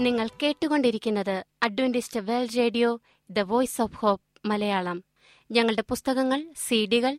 നിങ്ങൾ കേട്ടുകൊണ്ടിരിക്കുന്നത് Adventist World Radio the voice of hope Malayalam. ഞങ്ങളുടെ പുസ്തകങ്ങൾ സീഡികൾ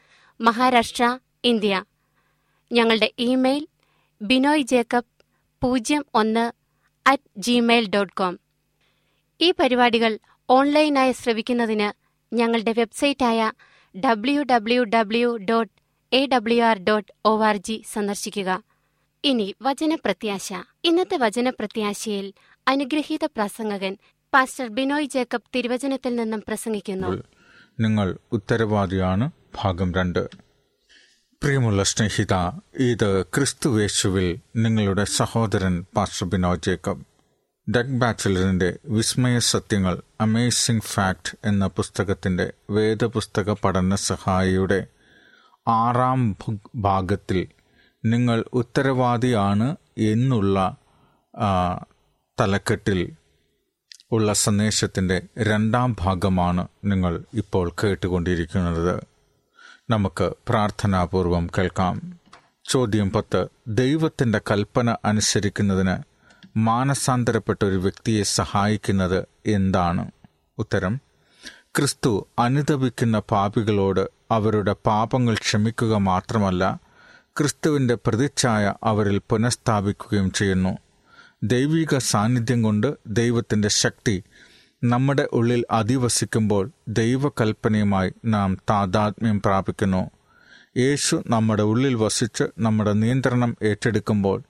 മഹാരാഷ്ട്ര ഇന്ത്യ. ഞങ്ങളുടെ ഇമെയിൽ ബിനോയ് ജേക്കബ് പൂജ്യം ഒന്ന് അറ്റ് ജിമെയിൽ ഡോട്ട് കോം ഈ പരിപാടികൾ ഓൺലൈനായി ശ്രവിക്കുന്നതിന് ഞങ്ങളുടെ വെബ്സൈറ്റായ W W W dot A W R dot O R G സന്ദർശിക്കുക. ഇനി വചനപ്രത്യാശ. ഇന്നത്തെ വചനപ്രത്യാശയിൽ അനുഗ്രഹീത പ്രസംഗകൻ പാസ്റ്റർ ബിനോയ് ജേക്കബ് തിരുവചനത്തിൽ നിന്നും പ്രസംഗിക്കുന്നു. നിങ്ങൾ ഉത്തരവാദിയാണ്. ഭാഗം രണ്ട്. പ്രിയമുള്ള സ്നേഹിത ഇത് ക്രിസ്തുവേശുവിൽ നിങ്ങളുടെ സഹോദരൻ പാസ്റ്റർ ബിനോ ജേക്കബ്. ഡഗ് ബാച്ചലറിന്റെ വിസ്മയ സത്യങ്ങൾ അമേസിംഗ് ഫാക്ട് എന്ന പുസ്തകത്തിന്റെ വേദപുസ്തക പഠന സഹായിയുടെ ആറാം ഭാഗത്തിൽ നിങ്ങൾ ഉത്തരവാദിയാണ് എന്നുള്ള തലക്കെട്ടിൽ ഉള്ള സന്ദേശത്തിന്റെ രണ്ടാം ഭാഗമാണ് നിങ്ങൾ ഇപ്പോൾ കേട്ടുകൊണ്ടിരിക്കുന്നത്. നമുക്ക് പ്രാർത്ഥനാപൂർവം കേൾക്കാം. ചോദ്യം പത്ത്. ദൈവത്തിന്റെ കൽപ്പന അനുസരിക്കുന്നതിന് മാനസാന്തരപ്പെട്ട ഒരു വ്യക്തിയെ സഹായിക്കുന്നത് എന്താണ്? ഉത്തരം ക്രിസ്തു അനുദപിക്കുന്ന പാപികളോട് അവരുടെ പാപങ്ങൾ ക്ഷമിക്കുക മാത്രമല്ല ക്രിസ്തുവിന്റെ പ്രതിച്ഛായ അവരിൽ പുനഃസ്ഥാപിക്കുകയും ചെയ്യുന്നു. ദൈവിക സാന്നിധ്യം കൊണ്ട് ദൈവത്തിന്റെ ശക്തി നമ്മുടെ ഉള്ളിൽ അധിവസിക്കുമ്പോൾ ദൈവകൽപ്പനയുമായി നാം താതാത്മ്യം പ്രാപിക്കുന്നു. യേശു നമ്മുടെ ഉള്ളിൽ വസിച്ച് നമ്മുടെ നിയന്ത്രണം ഏറ്റെടുക്കുമ്പോൾ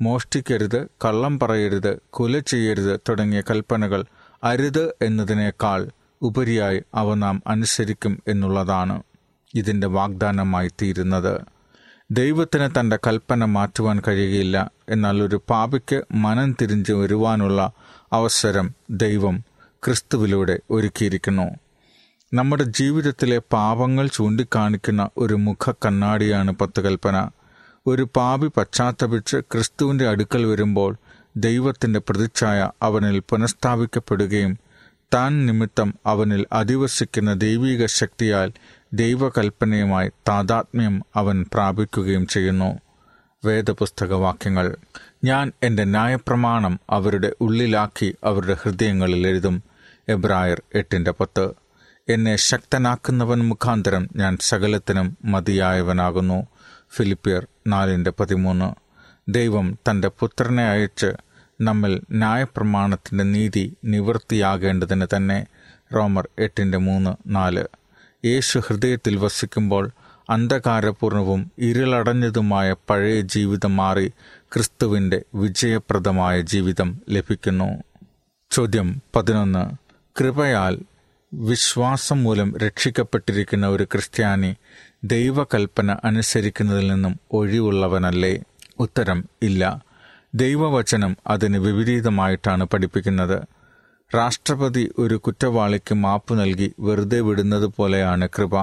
മോഷ്ടിക്കരുത് കള്ളം പറയരുത് കുല ചെയ്യരുത് തുടങ്ങിയ കൽപ്പനകൾ അരുത് എന്നതിനേക്കാൾ ഉപരിയായി അവ നാം അനുസരിക്കും എന്നുള്ളതാണ് ഇതിന്റെ വാഗ്ദാനമായി തീരുന്നത്. ദൈവത്തിന് തന്റെ കൽപ്പന മാറ്റുവാൻ കഴിയുകയില്ല. എന്നാൽ ഒരു പാപിക്ക് മനം തിരിഞ്ഞു വരുവാനുള്ള അവസരം ദൈവം ക്രിസ്തുവിലൂടെ ഒരുക്കിയിരിക്കുന്നു. നമ്മുടെ ജീവിതത്തിലെ പാപങ്ങൾ ചൂണ്ടിക്കാണിക്കുന്ന ഒരു മുഖ കണ്ണാടിയാണ് പത്ത് കൽപ്പന ഒരു പാപി പശ്ചാത്തപിച്ച് ക്രിസ്തുവിന്റെ അടുക്കൽ വരുമ്പോൾ ദൈവത്തിന്റെ പ്രതിച്ഛായ അവനിൽ പുനഃസ്ഥാപിക്കപ്പെടുകയും താൻ നിമിത്തം അവനിൽ അധിവസിക്കുന്ന ദൈവിക ശക്തിയാൽ ദൈവകൽപ്പനയുമായി താതാത്മ്യം അവൻ പ്രാപിക്കുകയും ചെയ്യുന്നു. വേദപുസ്തക വാക്യങ്ങൾ. ഞാൻ എന്റെ ന്യായപ്രമാണം അവരുടെ ഉള്ളിലാക്കി അവരുടെ ഹൃദയങ്ങളിൽ എഴുതും. എബ്രായർ എട്ടിന്റെ പത്ത്. എന്നെ ശക്തനാക്കുന്നവൻ മുഖാന്തരം ഞാൻ സകലത്തിനും മതിയായവനാകുന്നു. ഫിലിപ്പിയർ നാലിന്റെ പതിമൂന്ന്. ദൈവം തന്റെ പുത്രനെ അയച്ച് നമ്മിൽ ന്യായപ്രമാണത്തിന്റെ നീതി നിവൃത്തിയാകേണ്ടതിന് തന്നെ റോമർ എട്ടിന്റെ മൂന്ന് നാല്. യേശു ഹൃദയത്തിൽ വസിക്കുമ്പോൾ അന്ധകാരപൂർണവും ഇരുളടഞ്ഞതുമായ പഴയ ജീവിതം മാറി ക്രിസ്തുവിന്റെ വിജയപ്രദമായ ജീവിതം ലഭിക്കുന്നു. ചോദ്യം പതിനൊന്ന്. കൃപയാൽ വിശ്വാസം മൂലം രക്ഷിക്കപ്പെട്ടിരിക്കുന്ന ഒരു ക്രിസ്ത്യാനി ദൈവകൽപ്പന അനുസരിക്കുന്നതിൽ നിന്നും ഒഴിവുള്ളവനല്ലേ? ഉത്തരം ഇല്ല. ദൈവവചനം അതിന് വിപരീതമായിട്ടാണ് പഠിപ്പിക്കുന്നത്. രാഷ്ട്രപതി ഒരു കുറ്റവാളിക്ക് മാപ്പ് നൽകി വെറുതെ വിടുന്നത് പോലെയാണ് കൃപ.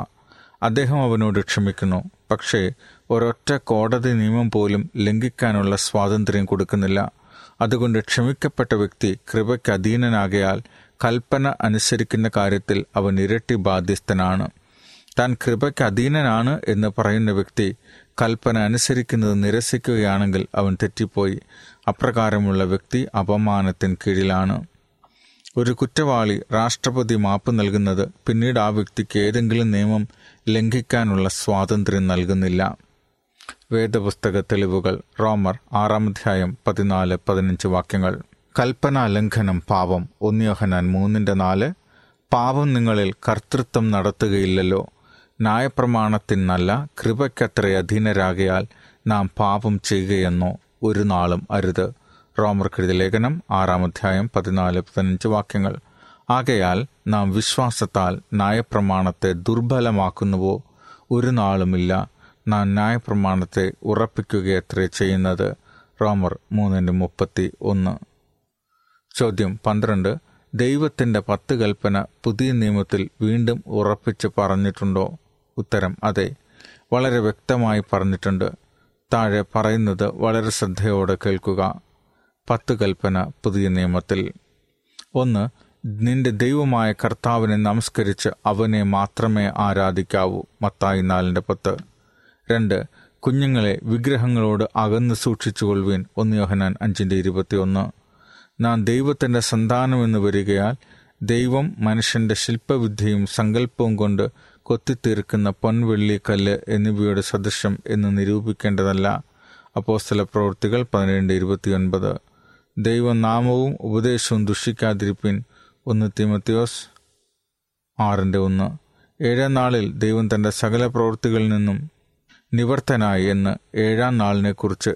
അദ്ദേഹം അവനോട് ക്ഷമിക്കുന്നു. പക്ഷേ ഒരൊറ്റ കോടതി നിയമം പോലും ലംഘിക്കാനുള്ള സ്വാതന്ത്ര്യം കൊടുക്കുന്നില്ല. അതുകൊണ്ട് ക്ഷമിക്കപ്പെട്ട വ്യക്തി കൃപയ്ക്ക് അധീനനാകയാൽ കൽപ്പന അനുസരിക്കുന്ന കാര്യത്തിൽ അവൻ ഇരട്ടി ബാധ്യസ്ഥനാണ്. താൻ കൃപയ്ക്ക് അധീനനാണ് എന്ന് പറയുന്ന വ്യക്തി കൽപ്പന അനുസരിക്കുന്നത് നിരസിക്കുകയാണെങ്കിൽ അവൻ തെറ്റിപ്പോയി. അപ്രകാരമുള്ള വ്യക്തി അപമാനത്തിന് കീഴിലാണ്. ഒരു കുറ്റവാളി രാഷ്ട്രപതി മാപ്പ് നൽകുന്നത് പിന്നീട് ആ വ്യക്തിക്ക് ഏതെങ്കിലും നിയമം ലംഘിക്കാനുള്ള സ്വാതന്ത്ര്യം നൽകുന്നില്ല. വേദപുസ്തക തെളിവുകൾ റോമർ ആറാം ആറാമധ്യായം പതിനാല് പതിനഞ്ച് വാക്യങ്ങൾ. കൽപ്പനാ ലംഘനം പാപം. ഒന്നിയോഹനാൻ മൂന്നിന്റെ നാല്. പാപം നിങ്ങളിൽ കർത്തൃത്വം നടത്തുകയില്ലല്ലോ. ന്യായപ്രമാണത്തിനല്ല കൃപയ്ക്കത്ര അധീനരാകയാൽ നാം പാപം ചെയ്യുകയെന്നോ ഒരു നാളും അരുത്. റോമർക്കെഴുതി ലേഖനം ആറാം അധ്യായം പതിനാല് പതിനഞ്ച് വാക്യങ്ങൾ. ആകയാൽ നാം വിശ്വാസത്താൽ ന്യായപ്രമാണത്തെ ദുർബലമാക്കുന്നുവോ? ഒരു നാളുമില്ല നാം ന്യായപ്രമാണത്തെ ഉറപ്പിക്കുകയത്രേ ചെയ്യുന്നത്. റോമർ മൂന്നിന്റെ മുപ്പത്തി ഒന്ന്. ചോദ്യം പന്ത്രണ്ട്. ദൈവത്തിന്റെ പത്ത് കൽപ്പന പുതിയ നിയമത്തിൽ വീണ്ടും ഉറപ്പിച്ച് പറഞ്ഞിട്ടുണ്ടോ? ഉത്തരം അതെ. വളരെ വ്യക്തമായി പറഞ്ഞിട്ടുണ്ട്. താഴെ പറയുന്നത് വളരെ ശ്രദ്ധയോടെ കേൾക്കുക. പത്ത് കൽപ്പന പുതിയ നിയമത്തിൽ. ഒന്ന് നിന്റെ ദൈവമായ കർത്താവിനെ നമസ്കരിച്ച് അവനെ മാത്രമേ ആരാധിക്കാവൂ. മത്തായി നാലിന്റെ പത്ത്. രണ്ട് കുഞ്ഞുങ്ങളെ വിഗ്രഹങ്ങളോട് അകന്ന് സൂക്ഷിച്ചുകൊള്ളുവീൻ. ഒന്ന് യോഹനാൻ അഞ്ചിന്റെ ഇരുപത്തിയൊന്ന്. നാം ദൈവത്തിന്റെ സന്താനമെന്ന് വരികയാൽ ദൈവം മനുഷ്യന്റെ ശില്പവിദ്യയും സങ്കല്പവും കൊണ്ട് കൊത്തിത്തീർക്കുന്ന പൊൻവെള്ളി കല്ല് എന്നിവയുടെ സദൃശം എന്ന് നിരൂപിക്കേണ്ടതല്ല. അപ്പോസ്തല പ്രവൃത്തികൾ പതിനേഴ് ഇരുപത്തിയൊൻപത്. ദൈവനാമവും ഉപദേശവും ദുഷിക്കാതിരിപ്പിൻ ഒന്ന് തിമത്തിയോസ് ആറിന്റെ ഒന്ന്. ഏഴാം നാളിൽ ദൈവം തന്റെ സകല പ്രവൃത്തികളിൽ നിന്നും നിവർത്തനായി എന്ന് ഏഴാം നാളിനെക്കുറിച്ച്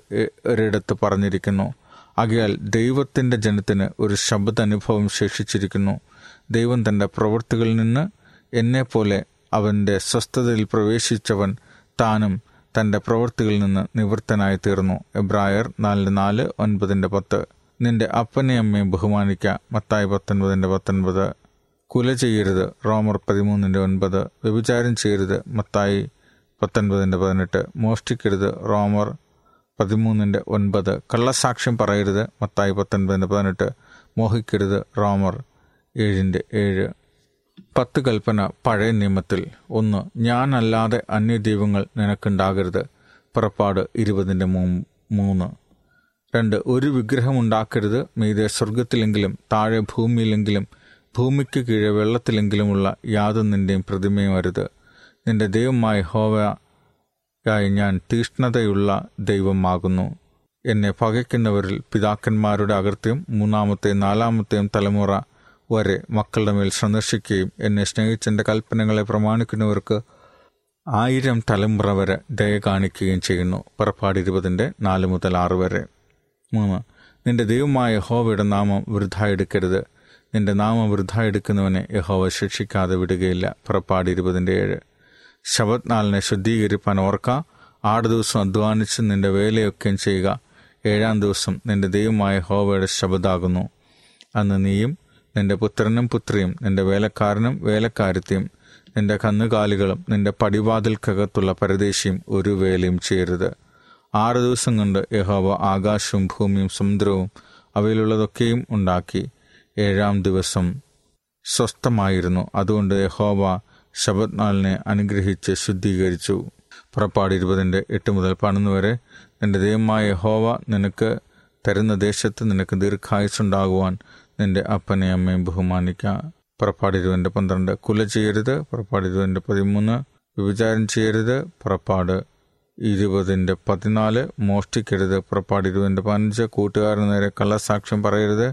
ഒരിടത്ത് പറഞ്ഞിരിക്കുന്നു. ആകയാൽ ദൈവത്തിന്റെ ജനത്തിന് ഒരു ശബ്ദ അനുഭവം ശേഷിച്ചിരിക്കുന്നു. ദൈവം തന്റെ പ്രവൃത്തികളിൽ നിന്ന് എന്നെപ്പോലെ അവന്റെ സ്വസ്ഥതയിൽ പ്രവേശിച്ചവൻ താനും തന്റെ പ്രവൃത്തികളിൽ നിന്ന് നിവൃത്തനായി തീർന്നു എബ്രായർ നാലിന്റെ നാല് ഒൻപതിന്റെ പത്ത്. നിന്റെ അപ്പനെ അമ്മയും ബഹുമാനിക്കുക മത്തായി പത്തൊൻപതിന്റെ പത്തൊൻപത്. കുല ചെയ്യരുത്. റോമർ പതിമൂന്നിന്റെ ഒൻപത്. വ്യഭിചാരം ചെയ്യരുത്. മത്തായി പത്തൊൻപതിന്റെ പതിനെട്ട്. മോഷ്ടിക്കരുത്. റോമർ പതിമൂന്നിന്റെ ഒൻപത്. കള്ളസാക്ഷ്യം പറയരുത്. മത്തായി പത്തൊൻപതിന്റെ പതിനെട്ട്. മോഹിക്കരുത്. റോമർ ഏഴിന്റെ ഏഴ്. പത്ത് കൽപ്പന പഴയ നിയമത്തിൽ. ഒന്ന് ഞാനല്ലാതെ അന്യദൈവങ്ങൾ നിനക്കുണ്ടാകരുത്. പുറപ്പാട് ഇരുപതിന്റെ മൂ മൂന്ന്. രണ്ട് ഒരു വിഗ്രഹം ഉണ്ടാക്കരുത് മീതെ സ്വർഗത്തിലെങ്കിലും താഴെ ഭൂമിയിലെങ്കിലും ഭൂമിക്ക് കീഴെ വെള്ളത്തിലെങ്കിലുമുള്ള യാതൊന്നിന്റെയും പ്രതിമയും അരുത്. നിന്റെ ദൈവമായ ഹോവയായി ഞാൻ തീഷ്ണതയുള്ള ദൈവമാകുന്നു. എന്നെ പകയ്ക്കുന്നവരിൽ പിതാക്കന്മാരുടെ അകൃത്യം മൂന്നാമത്തെയും നാലാമത്തെയും തലമുറ വരെ മക്കളുടെ മേൽ സന്ദർശിക്കുകയും എന്നെ സ്നേഹിച്ചെന്റെ കൽപ്പനകളെ പ്രമാണിക്കുന്നവർക്ക് ആയിരം തലമുറ വരെ ദയ കാണിക്കുകയും ചെയ്യുന്നു. പുറപ്പാട് ഇരുപതിന്റെ നാല് മുതൽ ആറ് വരെ. മൂന്ന്. നിന്റെ ദൈവമായ യഹോവയുടെ നാമം വൃദ്ധ എടുക്കരുത് നിന്റെ നാമം വൃദ്ധ എടുക്കുന്നവനെ യഹോവ ശിക്ഷിക്കാതെ വിടുകയില്ല. പുറപ്പാട് ഇരുപതിന്റെ ഏഴ്. ശബത് നാളിനെ ശുദ്ധീകരിപ്പാൻ ഓർക്ക. ആറ് ദിവസം അധ്വാനിച്ച് നിന്റെ വേലയൊക്കെയും ചെയ്യുക. ഏഴാം ദിവസം നിന്റെ ദൈവമായ ഹോവയുടെ ശബദാകുന്നു. അന്ന് നീയും നിന്റെ പുത്രനും പുത്രിയും നിന്റെ വേലക്കാരനും വേലക്കാരത്തെയും നിന്റെ കന്നുകാലികളും നിന്റെ പടിവാതിൽക്കകത്തുള്ള പരദേശിയും ഒരു വേലയും ചെയ്യരുത്. ആറ് ദിവസം കൊണ്ട് യഹോവ ആകാശവും ഭൂമിയും സമുദ്രവും അവയിലുള്ളതൊക്കെയും ഉണ്ടാക്കി. ഏഴാം ദിവസം സ്വസ്ഥമായിരുന്നു. അതുകൊണ്ട് യഹോവ ശബത്നാളിനെ അനുഗ്രഹിച്ച് ശുദ്ധീകരിച്ചു. പുറപ്പാട് ഇരുപതിന്റെ എട്ട് മുതൽ പതിനൊന്ന് വരെ നിന്റെ ദൈവമായ ഹോവ നിനക്ക് തരുന്ന ദേശത്ത് നിനക്ക് ദീർഘായുസുണ്ടാകുവാൻ നിന്റെ അപ്പനെ അമ്മയും ബഹുമാനിക്കുക പുറപ്പാട് ഇരുപതിന്റെ പന്ത്രണ്ട് കുല ചെയ്യരുത്. പുറപ്പാട് ഇരുപതിന്റെ പതിമൂന്ന് വിഭചാരം ചെയ്യരുത്. പുറപ്പാട് ഇരുപതിന്റെ പതിനാല് മോഷ്ടിക്കരുത്. പുറപ്പാട് ഇരുപതിന്റെ പതിനഞ്ച് കൂട്ടുകാരന് നേരെ കള്ളസാക്ഷ്യം പറയരുത്.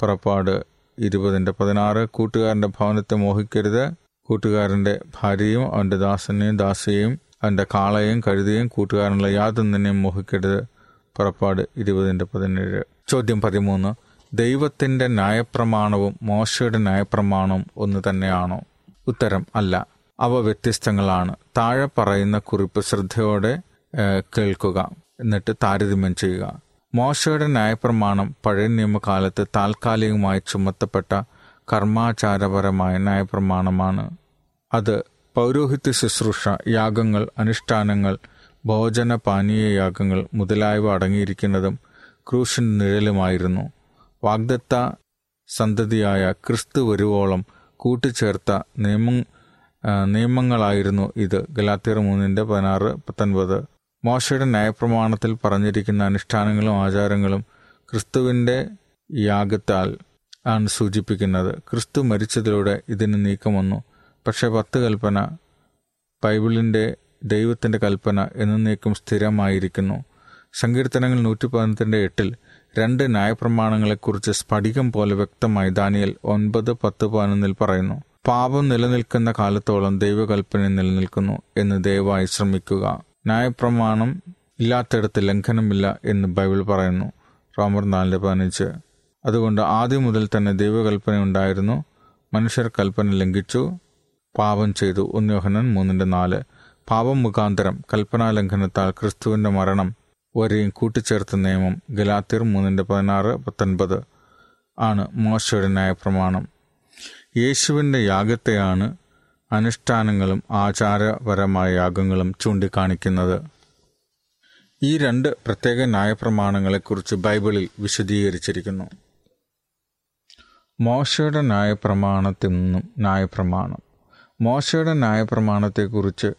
പുറപ്പാട് ഇരുപതിന്റെ പതിനാറ് കൂട്ടുകാരന്റെ ഭവനത്തെ മോഹിക്കരുത്. കൂട്ടുകാരന്റെ ഭാര്യയും അവന്റെ ദാസനെയും ദാസിയെയും അവന്റെ കാളയും കഴുതിയും കൂട്ടുകാരനുള്ള യാതൊന്നിനെയും മോഹിക്കരുത്. പുറപ്പാട് ഇരുപതിന്റെ പതിനേഴ്. ചോദ്യം പതിമൂന്ന്. ദൈവത്തിന്റെ ന്യായപ്രമാണവും മോശയുടെ ന്യായപ്രമാണവും ഒന്ന് തന്നെയാണോ? ഉത്തരം അല്ല. അവ വ്യത്യസ്തങ്ങളാണ്. താഴെ പറയുന്ന കുറിപ്പ് ശ്രദ്ധയോടെ കേൾക്കുക. എന്നിട്ട് താരതമ്യം ചെയ്യുക. മോശയുടെ ന്യായപ്രമാണം പഴയ നിയമകാലത്ത് താൽക്കാലികമായി ചുമത്തപ്പെട്ട കർമാചാരപരമായ ന്യായപ്രമാണമാണ്. അത് പൗരോഹിത്യ ശുശ്രൂഷ യാഗങ്ങൾ അനുഷ്ഠാനങ്ങൾ ഭോജന പാനീയ യാഗങ്ങൾ മുതലായവ അടങ്ങിയിരിക്കുന്നതും ക്രൂശിന്റെ നിഴലുമായിരുന്നു. വാഗ്ദത്ത സന്തതിയായ ക്രിസ്തു വരുവോളം കൂട്ടിച്ചേർത്ത നിയമ നിയമങ്ങളായിരുന്നു ഇത്. ഗലാത്തിയർ മൂന്നിന്റെ പതിനാറ് പത്തൊൻപത്. മോശയുടെ ന്യായപ്രമാണത്തിൽ പറഞ്ഞിരിക്കുന്ന അനുഷ്ഠാനങ്ങളും ആചാരങ്ങളും ക്രിസ്തുവിന്റെ യാഗത്താൽ ആണ് സൂചിപ്പിക്കുന്നത്. ക്രിസ്തു മരിച്ചതിലൂടെ ഇതിന് നീക്കം വന്നു പക്ഷേ പത്ത് കൽപ്പന ബൈബിളിന്റെ ദൈവത്തിന്റെ കൽപ്പന എന്നേക്കും സ്ഥിരമായിരിക്കുന്നു. സങ്കീർത്തനങ്ങൾ നൂറ്റി പതിനെട്ടിന്റെ എട്ടിൽ രണ്ട് ന്യായപ്രമാണങ്ങളെക്കുറിച്ച് സ്ഫടികം പോലെ വ്യക്തമായി ദാനിയൽ ഒൻപത് പത്ത് പതിനൊന്നിൽ പറയുന്നു പാപം നിലനിൽക്കുന്ന കാലത്തോളം ദൈവകൽപ്പന നിലനിൽക്കുന്നു എന്ന് ദയവായി ശ്രമിക്കുക. ന്യായപ്രമാണം ഇല്ലാത്തിടത്ത് ലംഘനമില്ല എന്ന് ബൈബിൾ പറയുന്നു റോമർ നാലിന്റെ പതിനഞ്ച്. അതുകൊണ്ട് ആദ്യം മുതൽ തന്നെ ദൈവകൽപ്പന ഉണ്ടായിരുന്നു. മനുഷ്യർ കൽപ്പന ലംഘിച്ചു. പാപം ചെയ്തു. ഉന്യോഹനൻ മൂന്നിന്റെ നാല്. പാപം മുഖാന്തരം കൽപ്പനാ ലംഘനത്താൽ ക്രിസ്തുവിന്റെ മരണം വരെയും കൂട്ടിച്ചേർത്ത നിയമം ഗലാത്തിർ മൂന്നിന്റെ പതിനാറ് പത്തൊൻപത് ആണ് മോശയുടെ ന്യായപ്രമാണം. യേശുവിന്റെ യാഗത്തെയാണ് അനുഷ്ഠാനങ്ങളും ആചാരപരമായ യാഗങ്ങളും ചൂണ്ടിക്കാണിക്കുന്നത്. ഈ രണ്ട് പ്രത്യേക ന്യായപ്രമാണങ്ങളെക്കുറിച്ച് ബൈബിളിൽ വിശദീകരിച്ചിരിക്കുന്നു. മോശയുടെ ന്യായപ്രമാണത്തിൽ നിന്നും ന്യായപ്രമാണം. മോശയുടെ ന്യായപ്രമാണത്തെക്കുറിച്ച്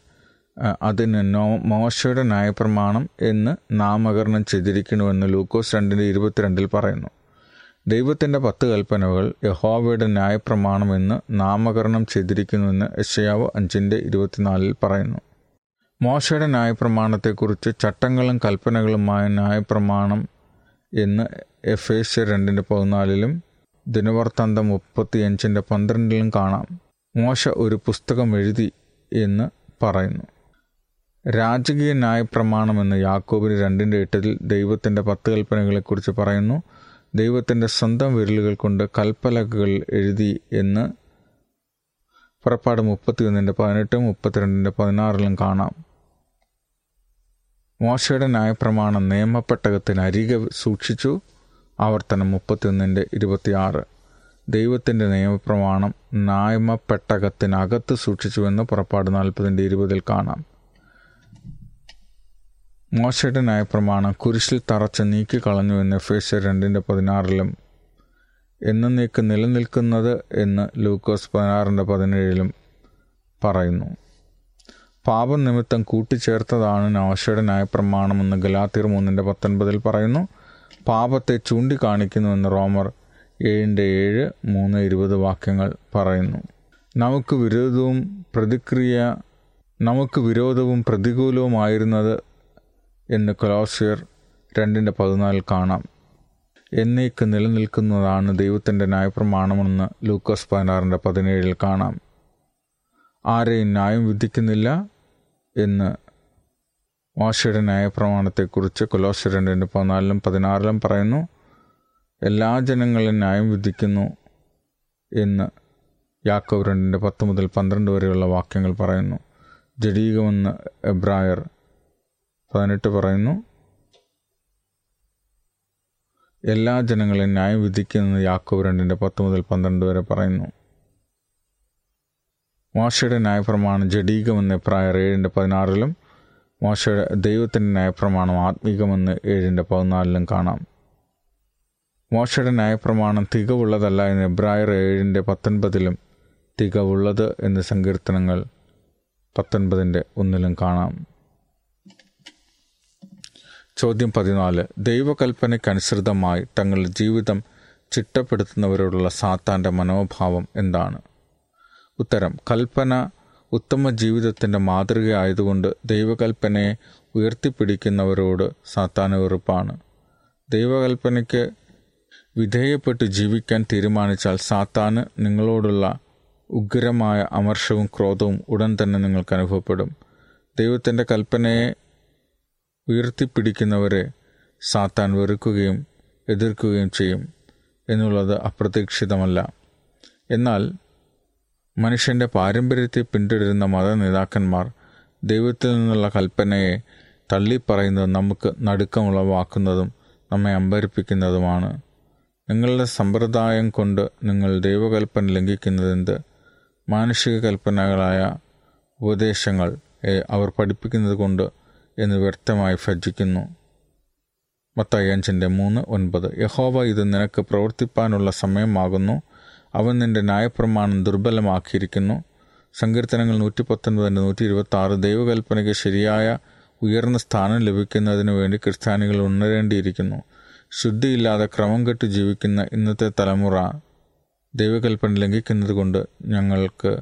അതിന് നോ മോശയുടെ ന്യായപ്രമാണം എന്ന് നാമകരണം ചെയ്തിരിക്കണമെന്ന് ലൂക്കോസ് രണ്ടിന്റെ ഇരുപത്തിരണ്ടിൽ പറയുന്നു. ദൈവത്തിന്റെ പത്ത് കൽപ്പനകൾ യഹോവയുടെ ന്യായപ്രമാണം എന്ന് നാമകരണം ചെയ്തിരിക്കുന്നുവെന്ന് യശയാവ് അഞ്ചിന്റെ ഇരുപത്തിനാലിൽ പറയുന്നു. മോശയുടെ ന്യായപ്രമാണത്തെക്കുറിച്ച് ചട്ടങ്ങളും കൽപ്പനകളുമായ ന്യായപ്രമാണം എന്ന് എഫ് എസ് രണ്ടിന്റെ പതിനാലിലും ദിനവർത്താന്തം മുപ്പത്തിയഞ്ചിന്റെ പന്ത്രണ്ടിലും കാണാം. മോശ ഒരു പുസ്തകം എഴുതി എന്ന് പറയുന്നു. രാജകീയ ന്യായപ്രമാണം എന്ന് യാക്കോബിന് രണ്ടിന്റെ എട്ടിൽ ദൈവത്തിന്റെ പത്ത് കൽപ്പനകളെക്കുറിച്ച് പറയുന്നു. ദൈവത്തിന്റെ സ്വന്തം വിരലുകൾ കൊണ്ട് കൽപ്പലകൾ എഴുതി എന്ന് പുറപ്പാട് മുപ്പത്തിയൊന്നിന്റെ പതിനെട്ടും മുപ്പത്തിരണ്ടിന്റെ പതിനാറിലും കാണാം. മോശയുടെ ന്യായപ്രമാണം നിയമപ്പെട്ടകത്തിന് അരികെ സൂക്ഷിച്ചു. ആവർത്തനം മുപ്പത്തിയൊന്നിന്റെ ഇരുപത്തിയാറ്. ദൈവത്തിന്റെ നിയമപ്രമാണം നായ്മപ്പെട്ടകത്തിനകത്ത് സൂക്ഷിച്ചുവെന്ന് പുറപ്പാട് നാൽപ്പതിന്റെ ഇരുപതിൽ കാണാം. മോശയുടെ നയപ്രമാണം കുരിശിൽ തറച്ച് നീക്കിക്കളഞ്ഞുവെന്ന് ഫേസ് രണ്ടിന്റെ പതിനാറിലും എന്നേക്ക് നിലനിൽക്കുന്നത് എന്ന് ലൂക്കോസ് പതിനാറിന്റെ പതിനേഴിലും പറയുന്നു. പാപം നിമിത്തം കൂട്ടിച്ചേർത്തതാണ് നോശയുടെ ന്യായപ്രമാണമെന്ന് ഗലാത്തിർ മൂന്നിന്റെ പത്തൊൻപതിൽ പറയുന്നു. പാപത്തെ ചൂണ്ടിക്കാണിക്കുന്നുവെന്ന് റോമർ ഏഴിന്റെ ഏഴ് മൂന്ന് ഇരുപത് വാക്യങ്ങൾ പറയുന്നു. നമുക്ക് വിരോധവും പ്രതിക്രിയ നമുക്ക് വിരോധവും പ്രതികൂലവുമായിരുന്നത് എന്ന് കൊലോസിയർ രണ്ടിന്റെ പതിനാലിൽ കാണാം. എന്നേക്ക് നിലനിൽക്കുന്നതാണ് ദൈവത്തിന്റെ ന്യായപ്രമാണമെന്ന് ലൂക്കോസ് പതിനാറിന്റെ പതിനേഴിൽ കാണാം. ആരെയും ന്യായം വിധിക്കുന്നില്ല എന്ന് മോശയുടെ ന്യായപ്രമാണത്തെക്കുറിച്ച് കൊലോസിയർ രണ്ടിന്റെ പതിനാലിലും പതിനാറിലും പറയുന്നു. എല്ലാ ജനങ്ങളും ന്യായം വിധിക്കുന്നു എന്ന് യാക്കോബ് രണ്ടിന്റെ പത്ത് മുതൽ പന്ത്രണ്ട് വരെയുള്ള വാക്യങ്ങൾ പറയുന്നു. ജഡീകമെന്ന് എബ്രായർ പതിനെട്ട് പറയുന്നു. എല്ലാ ജനങ്ങളെയും ന്യായം വിധിക്കുന്നത് യാക്കോബ് രണ്ടിന്റെ പത്ത് മുതൽ പന്ത്രണ്ട് വരെ പറയുന്നു. മോശയുടെ ന്യായപ്രമാണം ജഡീകമെന്ന് എബ്രായർ ഏഴിന്റെ പതിനാറിലും മോശയുടെ ദൈവത്തിന്റെ ന്യായപ്രമാണം ആത്മീകമെന്ന് ഏഴിന്റെ പതിനാലിലും കാണാം. മോശയുടെ ന്യായപ്രമാണം തികവുള്ളതല്ല എന്ന് എബ്രായർ ഏഴിന്റെ പത്തൊൻപതിലും തികവുള്ളത് എന്ന് സങ്കീർത്തനങ്ങൾ പത്തൊൻപതിന്റെ ഒന്നിലും കാണാം. ചോദ്യം പതിനാല്. ദൈവകൽപ്പനയ്ക്കനുസൃതമായി തങ്ങളുടെ ജീവിതം ചിട്ടപ്പെടുത്തുന്നവരോടുള്ള സാത്താന്റെ മനോഭാവം എന്താണ്? ഉത്തരം. കൽപ്പന ഉത്തമ ജീവിതത്തിന്റെ മാതൃകയായതുകൊണ്ട് ദൈവകൽപ്പനയെ ഉയർത്തിപ്പിടിക്കുന്നവരോട് സാത്താൻ വെറുപ്പാണ്. ദൈവകൽപ്പനയ്ക്ക് വിധേയപ്പെട്ട് ജീവിക്കാൻ തീരുമാനിച്ചാൽ സാത്താന് നിങ്ങളോടുള്ള ഉഗ്രമായ അമർഷവും ക്രോധവും ഉടൻ തന്നെ നിങ്ങൾക്ക് അനുഭവപ്പെടും. ദൈവത്തിന്റെ കൽപ്പനയെ ഉയർത്തിപ്പിടിക്കുന്നവരെ സാത്താൻ വെറുക്കുകയും എതിർക്കുകയും ചെയ്യും എന്നുള്ളത് അപ്രതീക്ഷിതമല്ല. എന്നാൽ മനുഷ്യന്റെ പാരമ്പര്യത്തെ പിന്തുടരുന്ന മത നേതാക്കന്മാർ ദൈവത്തിൽ നിന്നുള്ള കൽപ്പനയെ തള്ളിപ്പറയുന്നത് നമുക്ക് നടുക്കമുളവാക്കുന്നതും നമ്മെ അമ്പരിപ്പിക്കുന്നതുമാണ്. നിങ്ങളുടെ സമ്പ്രദായം കൊണ്ട് നിങ്ങൾ ദൈവകൽപ്പന ലംഘിക്കുന്നതെന്ത്? മാനുഷിക കൽപ്പനകളായ ഉപദേശങ്ങൾ അവർ പഠിപ്പിക്കുന്നത് കൊണ്ട് എന്ന് വ്യക്തമായി ഭജിക്കുന്നു. മത്തായി മൂന്ന് ഒൻപത്. യഹോവ ഇത് നിനക്ക് പ്രവർത്തിപ്പാനുള്ള സമയമാകുന്നു. അവൻ നിന്റെ ന്യായപ്രമാണം ദുർബലമാക്കിയിരിക്കുന്നു. സങ്കീർത്തനങ്ങൾ നൂറ്റി പത്തൊൻപതിന്റെ നൂറ്റി ഇരുപത്തി ആറ് ദൈവകൽപ്പനയ്ക്ക് ശരിയായ ഉയർന്ന സ്ഥാനം ലഭിക്കുന്നതിന് വേണ്ടി ക്രിസ്ത്യാനികൾ ഉണരേണ്ടിയിരിക്കുന്നു. ശുദ്ധിയില്ലാതെ ക്രമം കെട്ട് ജീവിക്കുന്ന ഇന്നത്തെ തലമുറ ദൈവകൽപ്പന ലംഘിക്കുന്നത് കൊണ്ട് ഞങ്ങൾക്ക്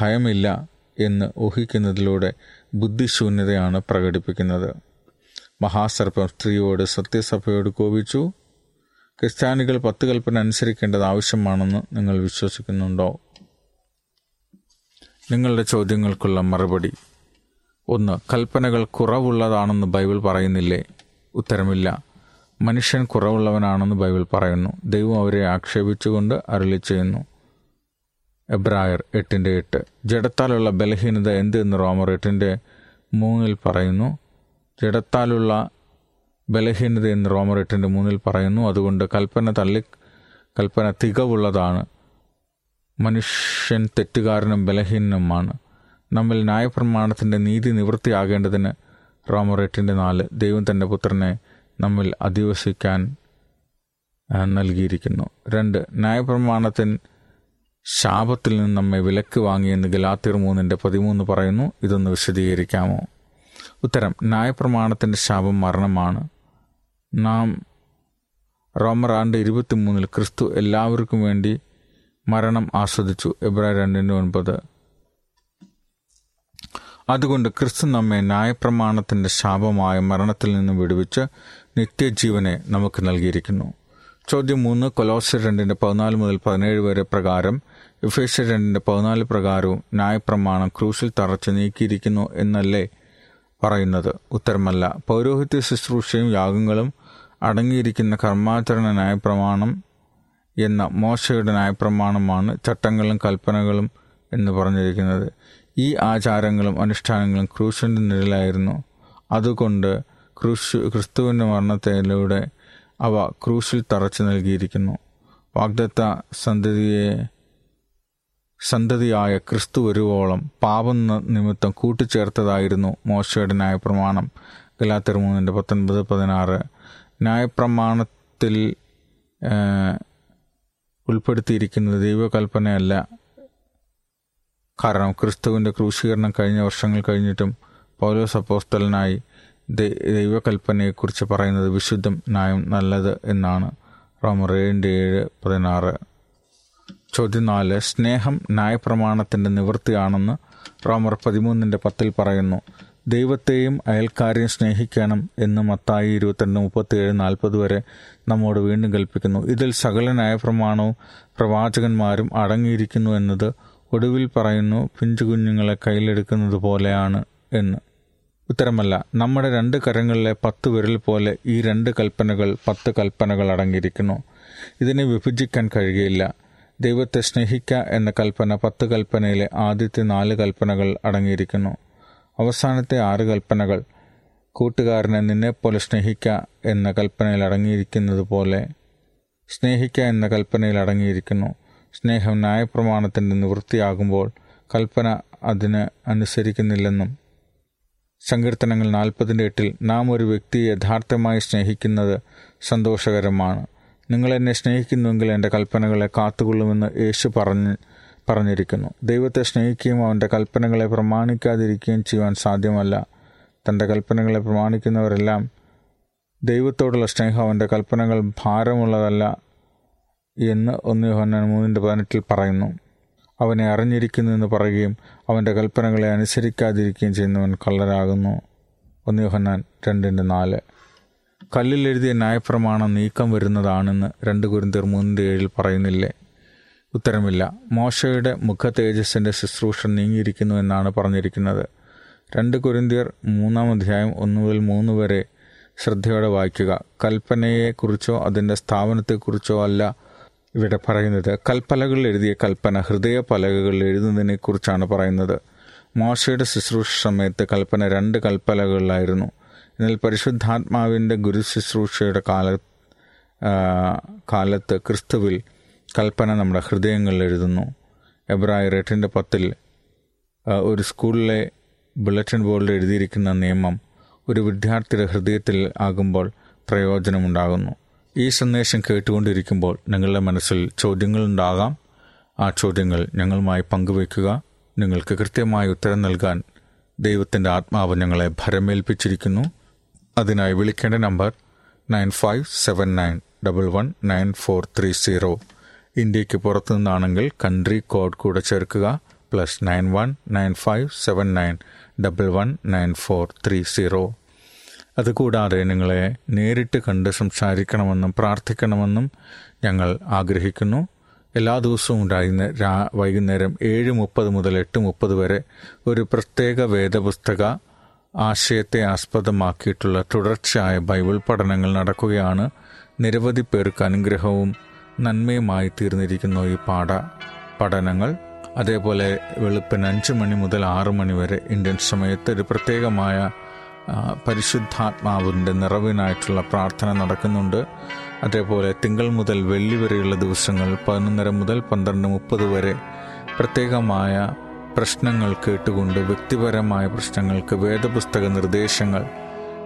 ഭയമില്ല എന്ന് ഊഹിക്കുന്നതിലൂടെ ബുദ്ധിശൂന്യതയാണ് പ്രകടിപ്പിക്കുന്നത്. മഹാസർപ്പം സ്ത്രീയോട് സത്യസഭയോട് കോപിച്ചു. ക്രിസ്ത്യാനികൾ പത്ത് കൽപ്പന അനുസരിക്കേണ്ടത് ആവശ്യമാണെന്ന് നിങ്ങൾ വിശ്വസിക്കുന്നുണ്ടോ? നിങ്ങളുടെ ചോദ്യങ്ങൾക്കുള്ള മറുപടി. ഒന്ന് കൽപ്പനകൾ കുറവുള്ളതാണെന്ന് ബൈബിൾ പറയുന്നില്ലേ? ഉത്തരമില്ല. മനുഷ്യൻ കുറവുള്ളവനാണെന്ന് ബൈബിൾ പറയുന്നു. ദൈവം അവരെ ആക്ഷേപിച്ചുകൊണ്ട് അരുളി ചെയ്യുന്നു. എബ്രായർ എട്ടിന്റെ എട്ട്. ജഡത്താലുള്ള ബലഹീനത എന്ത് എന്ന് റോമർ എട്ടിന്റെ മൂന്നിൽ പറയുന്നു. ജഡത്താലുള്ള ബലഹീനത എന്ന് റോമർ എട്ടിന്റെ മൂന്നിൽ പറയുന്നു. അതുകൊണ്ട് കൽപ്പന തള്ളി കൽപ്പന തികവുള്ളതാണ്. മനുഷ്യൻ തെറ്റുകാരനും ബലഹീനനുമാണ്. നമ്മിൽ ന്യായപ്രമാണത്തിന്റെ നീതി നിവൃത്തിയാകേണ്ടതിന് റോമർ എട്ടിന്റെ നാല്. ദൈവം തന്റെ പുത്രനെ നമ്മിൽ അധിവസിക്കാൻ നൽകിയിരിക്കുന്നു. രണ്ട് ന്യായപ്രമാണത്തിൻ ശാപത്തിൽ നിന്ന് നമ്മെ വിലക്ക് വാങ്ങിയെന്ന് ഗലാത്തിർ മൂന്നിന്റെ പതിമൂന്ന് പറയുന്നു. ഇതൊന്ന് വിശദീകരിക്കാമോ? ഉത്തരം ന്യായപ്രമാണത്തിന്റെ ശാപം മരണമാണ്. നാം റോമർ ആണ്ട് ഇരുപത്തിമൂന്നിൽ ക്രിസ്തു എല്ലാവർക്കും വേണ്ടി മരണം ആസ്വദിച്ചു. എബ്രാ രണ്ടിന്റെ ഒൻപത്. അതുകൊണ്ട് ക്രിസ്തു നമ്മെ ന്യായപ്രമാണത്തിന്റെ ശാപമായ മരണത്തിൽ നിന്ന് വിടുവിച്ച് നിത്യജീവനെ നമുക്ക് നൽകിയിരിക്കുന്നു. ചോദ്യം മൂന്ന് കൊലോസർ രണ്ടിന്റെ പതിനാല് മുതൽ പതിനേഴ് വരെ പ്രകാരം എഫേഷ്യർ രണ്ടിന്റെ പതിനാല് പ്രകാരവും ന്യായപ്രമാണം ക്രൂശിൽ തറച്ച് നീക്കിയിരിക്കുന്നു എന്നല്ലേ പറയുന്നത്? ഉത്തരമല്ല. പൗരോഹിത്യ ശുശ്രൂഷയും യാഗങ്ങളും അടങ്ങിയിരിക്കുന്ന കർമാചരണ ന്യായപ്രമാണം എന്ന മോശയുടെ ന്യായപ്രമാണമാണ് ചട്ടങ്ങളും കൽപ്പനകളും എന്ന് പറഞ്ഞിരിക്കുന്നത്. ഈ ആചാരങ്ങളും അനുഷ്ഠാനങ്ങളും ക്രൂശിന്റെ നിഴലായിരുന്നു. അതുകൊണ്ട് ക്രൂശ് ക്രിസ്തുവിന്റെ മരണത്തിലൂടെ അവ ക്രൂശിൽ തറച്ചു നൽകിയിരിക്കുന്നു. വാഗ്ദത്ത സന്തതിയെ സന്തതിയായ ക്രിസ്തു വരുവോളം പാപം നിമിത്തം കൂട്ടിച്ചേർത്തതായിരുന്നു മോശയുടെ ന്യായപ്രമാണം. ഗലാത്തിർ മൂന്നിന്റെ പത്തൊൻപത് പതിനാറ്. ന്യായപ്രമാണത്തിൽ ഉൾപ്പെടുത്തിയിരിക്കുന്നത് ദൈവകൽപ്പനയല്ല. കാരണം ക്രിസ്തുവിന്റെ ക്രൂശീകരണം കഴിഞ്ഞ വർഷങ്ങൾ കഴിഞ്ഞിട്ടും പൗലോസ് അപ്പോസ്തലനായി ദൈവകൽപ്പനയെക്കുറിച്ച് പറയുന്നത് വിശുദ്ധം ന്യായം നല്ലത് എന്നാണ്. റോമർ ഏഴിന്റെ ഏഴ് പതിനാറ്. ചോദ്യം നാല് സ്നേഹം ന്യായപ്രമാണത്തിന്റെ നിവൃത്തിയാണെന്ന് റോമർ പതിമൂന്നിന്റെ പത്തിൽ പറയുന്നു. ദൈവത്തെയും അയൽക്കാരെയും സ്നേഹിക്കണം എന്ന് മത്തായി ഇരുപത്തിരണ്ട് മുപ്പത്തിയേഴ് നാൽപ്പത് വരെ നമ്മോട് വീണ്ടും കൽപ്പിക്കുന്നു. ഇതിൽ സകല ന്യായപ്രമാണവും പ്രവാചകന്മാരും അടങ്ങിയിരിക്കുന്നു എന്നത് ഒടുവിൽ പറയുന്നു. പിഞ്ചു കുഞ്ഞുങ്ങളെ കയ്യിലെടുക്കുന്നത് പോലെയാണ് എന്ന്. ഉത്തരമല്ല നമ്മുടെ രണ്ട് കരങ്ങളിലെ പത്ത് വിരൽ പോലെ ഈ രണ്ട് കൽപ്പനകൾ പത്ത് കൽപ്പനകൾ അടങ്ങിയിരിക്കുന്നു. ഇതിനെ വിഭജിക്കാൻ കഴിയുകയില്ല. ദൈവത്തെ സ്നേഹിക്കുക എന്ന കൽപ്പന പത്ത് കൽപ്പനയിലെ ആദ്യത്തെ നാല് കൽപ്പനകൾ അടങ്ങിയിരിക്കുന്നു. അവസാനത്തെ ആറ് കൽപ്പനകൾ കൂട്ടുകാരനെ നിന്നെപ്പോലെ സ്നേഹിക്കുക എന്ന കൽപ്പനയിൽ അടങ്ങിയിരിക്കുന്നത് പോലെ സ്നേഹിക്കുക എന്ന കൽപ്പനയിൽ അടങ്ങിയിരിക്കുന്നു. സ്നേഹം ന്യായപ്രമാണത്തിന്റെ നിവൃത്തിയാകുമ്പോൾ കൽപ്പന അതിന് അനുസരിക്കുന്നില്ലെന്നും സങ്കീർത്തനങ്ങൾ നാൽപ്പതിന്റെ എട്ടിൽ നാം ഒരു വ്യക്തിയെ യഥാർത്ഥമായി സ്നേഹിക്കുന്നത് സന്തോഷകരമാണ്. നിങ്ങളെന്നെ സ്നേഹിക്കുന്നുവെങ്കിൽ എന്റെ കൽപ്പനകളെ കാത്തുകൊള്ളുമെന്ന് യേശു പറഞ്ഞ് പറഞ്ഞിരിക്കുന്നു. ദൈവത്തെ സ്നേഹിക്കുകയും അവന്റെ കൽപ്പനകളെ പ്രമാണിക്കാതിരിക്കുകയും ചെയ്യുവാൻ സാധ്യമല്ല. തന്റെ കൽപ്പനകളെ പ്രമാണിക്കുന്നവരെല്ലാം ദൈവത്തോടുള്ള സ്നേഹം അവന്റെ കൽപ്പനകൾ ഭാരമുള്ളതല്ല എന്ന് ഒന്ന് യോഹന്നാൻ മൂന്നിന്റെ പതിനെട്ടിൽ പറയുന്നു. അവനെ അറിഞ്ഞിരിക്കുന്നു എന്ന് പറയുകയും അവന്റെ കൽപ്പനകളെ അനുസരിക്കാതിരിക്കുകയും ചെയ്യുന്നവൻ കള്ളരാകുന്നു ഒന്ന് യോഹന്നാൻ രണ്ടിന്റെ നാല്. കല്ലിൽ എഴുതിയ ന്യായപ്രമാണം നീക്കം വരുന്നതാണെന്ന് രണ്ട് കുരുന്തീർ മൂന്നിന്റെ ഏഴിൽ പറയുന്നില്ലേ? ഉത്തരമില്ല. മോശയുടെ മുഖ തേജസ്സിന്റെ ശുശ്രൂഷ നീങ്ങിയിരിക്കുന്നു എന്നാണ് പറഞ്ഞിരിക്കുന്നത്. രണ്ട് കുരുന്തിയർ മൂന്നാം അധ്യായം ഒന്ന് മുതൽ മൂന്ന് വരെ ശ്രദ്ധയോടെ വായിക്കുക. കൽപ്പനയെക്കുറിച്ചോ അതിന്റെ സ്ഥാപനത്തെക്കുറിച്ചോ അല്ല ഇവിടെ പറയുന്നത് കൽപ്പലകളിൽ എഴുതിയ കൽപ്പന ഹൃദയ പലകകളിൽ എഴുതുന്നതിനെക്കുറിച്ചാണ് പറയുന്നത്. മോശയുടെ ശുശ്രൂഷ സമയത്ത് കൽപ്പന രണ്ട് കൽപ്പലകളിലായിരുന്നു. എന്നാൽ പരിശുദ്ധാത്മാവിന്റെ ഗുരു ശുശ്രൂഷയുടെ കാല കാലത്ത് ക്രിസ്തുവിൽ കൽപ്പന നമ്മുടെ ഹൃദയങ്ങളിൽ എഴുതുന്നു. എബ്രായർ എട്ടിന്റെ പത്തിൽ ഒരു സ്കൂളിലെ ബുള്ളറ്റിൻ ബോർഡിൽ എഴുതിയിരിക്കുന്ന നിയമം ഒരു വിദ്യാർത്ഥിയുടെ ഹൃദയത്തിൽ ആകുമ്പോൾ പ്രയോജനമുണ്ടാകുന്നു. ഈ സന്ദേശം കേട്ടുകൊണ്ടിരിക്കുമ്പോൾ നിങ്ങളുടെ മനസ്സിൽ ചോദ്യങ്ങൾ ചോദ്യങ്ങളുണ്ടാകാം. ആ ചോദ്യങ്ങൾ ഞങ്ങളുമായി പങ്കുവയ്ക്കുക. നിങ്ങൾക്ക് കൃത്യമായ ഉത്തരം നൽകാൻ ദൈവത്തിന്റെ ആത്മാവ് ഞങ്ങളെ ഭരമേൽപ്പിച്ചിരിക്കുന്നു. അതിനായി വിളിക്കേണ്ട number nine five seven nine double one nine four three zero. ഇന്ത്യയ്ക്ക് പുറത്തു നിന്നാണെങ്കിൽ കൺട്രി കോഡ് കൂടെ ചേർക്കുക. Plus nine one nine five seven nine double one nine four three zero. അതുകൂടാതെ നിങ്ങളെ നേരിട്ട് കണ്ട് സംസാരിക്കണമെന്നും പ്രാർത്ഥിക്കണമെന്നും ഞങ്ങൾ ആഗ്രഹിക്കുന്നു. എല്ലാ ദിവസവും ഉണ്ടായിരുന്ന രാ വൈകുന്നേരം ഏഴ് മുപ്പത് മുതൽ എട്ട് മുപ്പത് വരെ ഒരു പ്രത്യേക വേദപുസ്തക ആശയത്തെ ആസ്പദമാക്കിയിട്ടുള്ള തുടർച്ചയായ ബൈബിൾ പഠനങ്ങൾ നടക്കുകയാണ്. നിരവധി പേർക്ക് അനുഗ്രഹവും നന്മയുമായി തീർന്നിരിക്കുന്നു ഈ പാഠ പഠനങ്ങൾ. അതേപോലെ വെളുപ്പിന് അഞ്ച് മണി മുതൽ ആറ് മണി വരെ ഇന്ത്യൻ സമയത്ത് ഒരു പ്രത്യേകമായ പരിശുദ്ധാത്മാവിന്റെ നിറവിനായിട്ടുള്ള പ്രാർത്ഥന നടക്കുന്നുണ്ട്. അതേപോലെ തിങ്കൾ മുതൽ വെള്ളി വരെയുള്ള ദിവസങ്ങൾ പതിനൊന്നര മുതൽ പന്ത്രണ്ട് മുപ്പത് വരെ പ്രത്യേകമായ പ്രശ്നങ്ങൾ കേട്ടുകൊണ്ട് വ്യക്തിപരമായ പ്രശ്നങ്ങൾക്ക് വേദപുസ്തക നിർദ്ദേശങ്ങൾ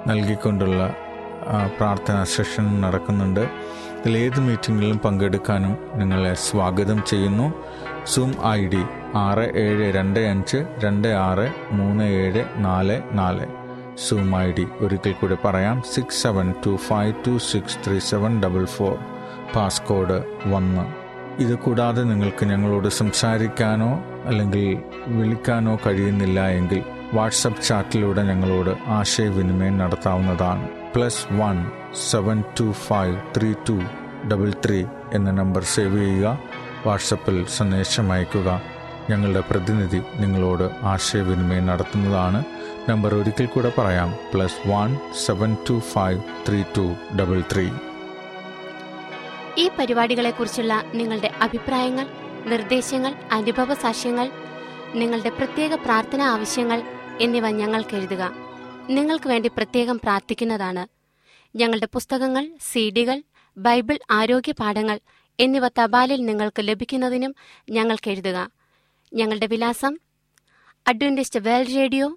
നൽകിക്കൊണ്ടുള്ള പ്രാർത്ഥനാ സെഷൻ നടക്കുന്നുണ്ട്. ഇതിൽ ഏത് മീറ്റിങ്ങിലും പങ്കെടുക്കാനും നിങ്ങളെ സ്വാഗതം ചെയ്യുന്നു. സൂം ഐ ഡി ആറ് ഏഴ് രണ്ട് അഞ്ച് രണ്ട് ആറ് മൂന്ന് ഏഴ് നാല് നാല്. സൂം ഐ ഡി ഒരിക്കൽ കൂടി പറയാം. Six seven two five two six three seven double four passcode വന്ന്. ഇത് കൂടാതെ നിങ്ങൾക്ക് ഞങ്ങളോട് സംസാരിക്കാനോ അല്ലെങ്കിൽ വിളിക്കാനോ കഴിയുന്നില്ല എങ്കിൽ വാട്സപ്പ് ചാറ്റിലൂടെ ഞങ്ങളോട് ആശയവിനിമയം നടത്താവുന്നതാണ്. Plus one seven two five three two double three എന്ന നമ്പർ സേവ് ചെയ്യുക. വാട്സപ്പിൽ സന്ദേശം അയക്കുക. ഞങ്ങളുടെ പ്രതിനിധി നിങ്ങളോട് ആശയവിനിമയം നടത്തുന്നതാണ്. നമ്പർ ഒരിക്കൽ കൂടെ പറയാം. Plus one seven two five three two double three. ഈ പരിപാടികളെക്കുറിച്ചുള്ള നിങ്ങളുടെ അഭിപ്രായങ്ങൾ നിർദ്ദേശങ്ങൾ അനുഭവ സാക്ഷ്യങ്ങൾ നിങ്ങളുടെ പ്രത്യേക പ്രാർത്ഥന ആവശ്യങ്ങൾ എന്നിവ ഞങ്ങൾക്ക് എഴുതുക. നിങ്ങൾക്ക് വേണ്ടി പ്രത്യേകം പ്രാർത്ഥിക്കുന്നതാണ്. ഞങ്ങളുടെ പുസ്തകങ്ങൾ സീഡികൾ ബൈബിൾ ആരോഗ്യ പാഠങ്ങൾ എന്നിവ തപാലിൽ നിങ്ങൾക്ക് ലഭിക്കുന്നതിനും ഞങ്ങൾക്ക് എഴുതുക. ഞങ്ങളുടെ വിലാസം Adventist world radio